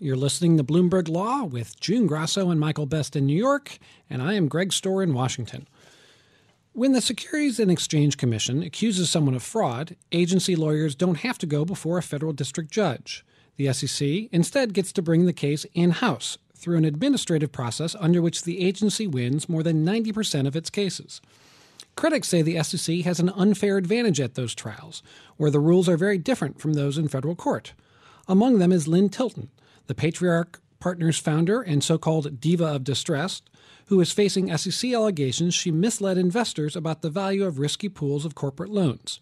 You're listening to Bloomberg Law with June Grasso and Michael Best in New York, and I am Greg Stohr in Washington. When the Securities and Exchange Commission accuses someone of fraud, agency lawyers don't have to go before a federal district judge. The SEC instead gets to bring the case in house through an administrative process under which the agency wins more than 90% of its cases. Critics say the SEC has an unfair advantage at those trials, where the rules are very different from those in federal court. Among them is Lynn Tilton, the Patriarch Partners founder and so called diva of distress, who is facing SEC allegations she misled investors about the value of risky pools of corporate loans.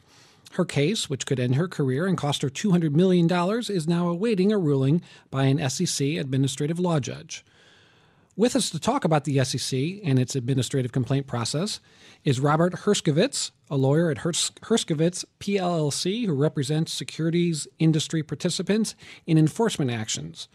Her case, which could end her career and cost her $200 million, is now awaiting a ruling by an SEC administrative law judge. With us to talk about the SEC and its administrative complaint process is Robert Herskovits, a lawyer at Hers- Herskovits PLLC who represents securities industry participants in enforcement actions.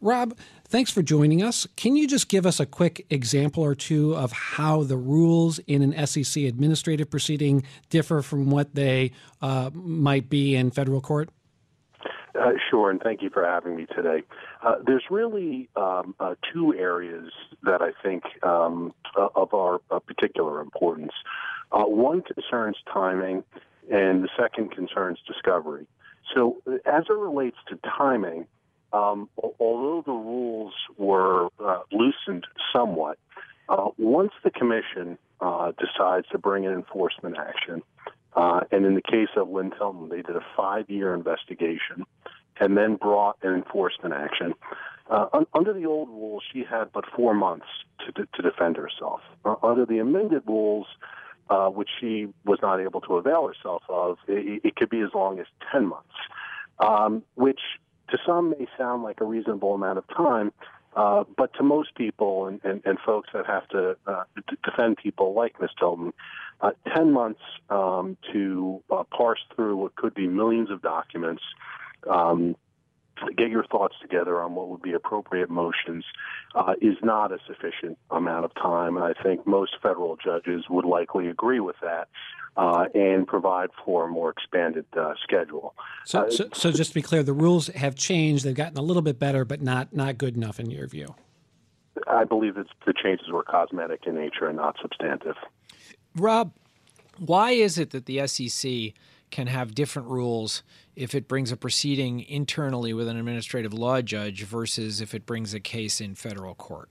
Rob, thanks for joining us. Can you just give us a quick example or two of how the rules in an SEC administrative proceeding differ from what they uh, might be in federal court? Uh, sure, and thank you for having me today. Uh, there's really um, uh, two areas that I think um, uh, of our particular importance. Uh, one concerns timing, and the second concerns discovery. So, as it relates to timing, um, although the rules were uh, loosened somewhat, uh, once the commission uh, decides to bring an enforcement action, uh, and in the case of Lynn Tilton, they did a five-year investigation and then brought an enforcement action. Uh, un- under the old rules, she had but four months to, to defend herself. Uh, under the amended rules, which she was not able to avail herself of, it, it could be as long as 10 months, um, which to some may sound like a reasonable amount of time, uh, but to most people and, and, and folks that have to uh, d- defend people like Ms. Tilton, uh, 10 months um, to uh, parse through what could be millions of documents, um, get your thoughts together on what would be appropriate motions uh, is not a sufficient amount of time. And I think most federal judges would likely agree with that uh, and provide for a more expanded uh, schedule. So, uh, so, so, just to be clear, the rules have changed. They've gotten a little bit better, but not not good enough in your view. I believe that the changes were cosmetic in nature and not substantive. Rob, why is it that the SEC can have different rules if it brings a proceeding internally with an administrative law judge versus if it brings a case in federal court?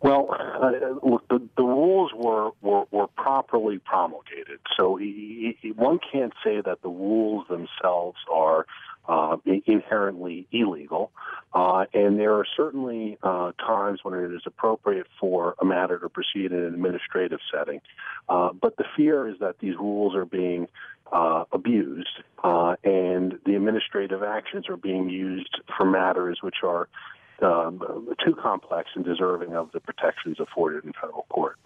Well, uh, look, the, the rules were, were, were properly promulgated. So he, he, one can't say that the rules themselves are uh, inherently illegal. Uh, and there are certainly uh, times when it is appropriate for a matter to proceed in an administrative setting. Uh, but the fear is that these rules are being uh, abused, uh, and the administrative actions are being used for matters which are um, too complex and deserving of the protections afforded in federal court.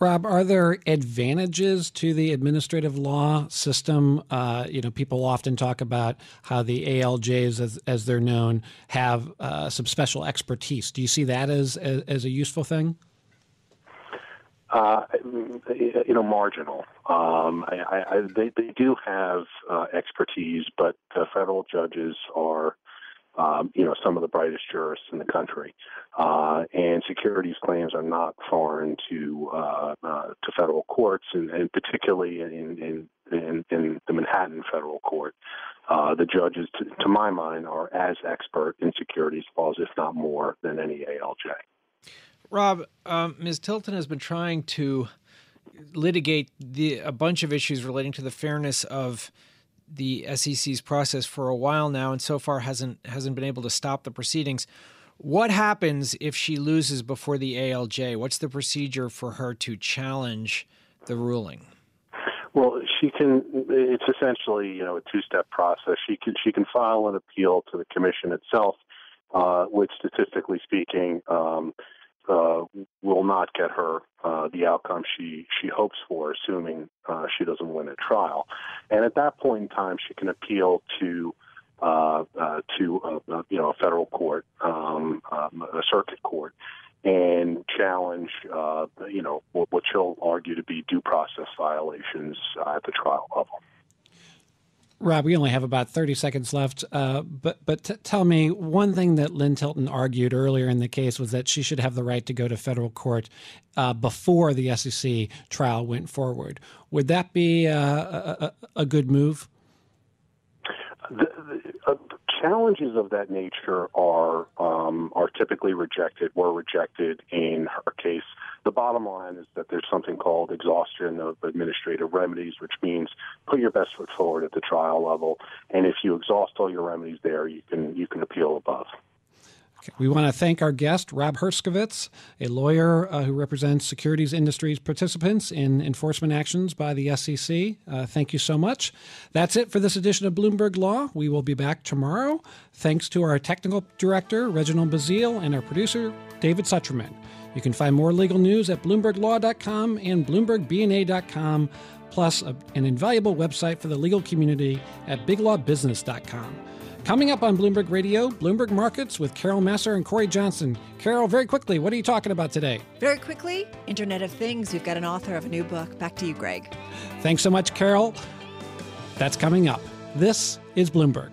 Rob, are there advantages to the administrative law system? Uh, you know, people often talk about how the ALJs, as, as they're known, have uh, some special expertise. Do you see that as as, as a useful thing? Uh, you know, marginal. Um, I, I, they, they do have uh, expertise, but federal judges are um, you know, some of the brightest jurists in the country. Uh, and securities claims are not foreign to uh, uh, to federal courts, and, and particularly in, in, in, in, the Manhattan federal court. Uh, the judges, to, to, my mind, are as expert in securities laws, if not more, than any ALJ. Rob, um, Ms. Tilton has been trying to litigate the, a bunch of issues relating to the fairness of the SEC's process for a while now, and so far hasn't hasn't been able to stop the proceedings. What happens if she loses before the ALJ? What's the procedure for her to challenge the ruling? Well, she can. It's essentially you know a two-step process. She can she can file an appeal to the commission itself, uh, which statistically speaking um, uh, will not get her uh, the outcome she she hopes for, assuming uh, she doesn't win a trial. And at that point in time, she can appeal to uh, uh, to uh, you know a federal court, um, um, a circuit court, and challenge uh, you know what, what she'll argue to be due process violations at the trial level. Rob, we only have about 30 seconds left, uh, but but t- tell me one thing that Lynn Tilton argued earlier in the case was that she should have the right to go to federal court uh, before the SEC trial went forward. Would that be uh, a, a, good move? The, the, uh, challenges of that nature are um, are typically rejected. Were rejected in her case the bottom line is that there's something called exhaustion of administrative remedies, which means put your best foot forward at the trial level, and if you exhaust all your remedies there, you can you can appeal above. We want to thank our guest, Rob Herskovits, a lawyer uh, who represents securities industries participants in enforcement actions by the SEC. Uh, thank you so much. That's it for this edition of Bloomberg Law. We will be back tomorrow. Thanks to our technical director, Reginald Bazile, and our producer, David Sucherman. You can find more legal news at BloombergLaw.com and BloombergBNA.com, plus a, an invaluable website for the legal community at BigLawBusiness.com. Coming up on Bloomberg Radio, Bloomberg Markets with Carol Massar and Corey Johnson. Carol, very quickly, what are you talking about today? Very quickly, Internet of Things. We've got an author of a new book. Back to you, Greg. Thanks so much, Carol. That's coming up. This is Bloomberg.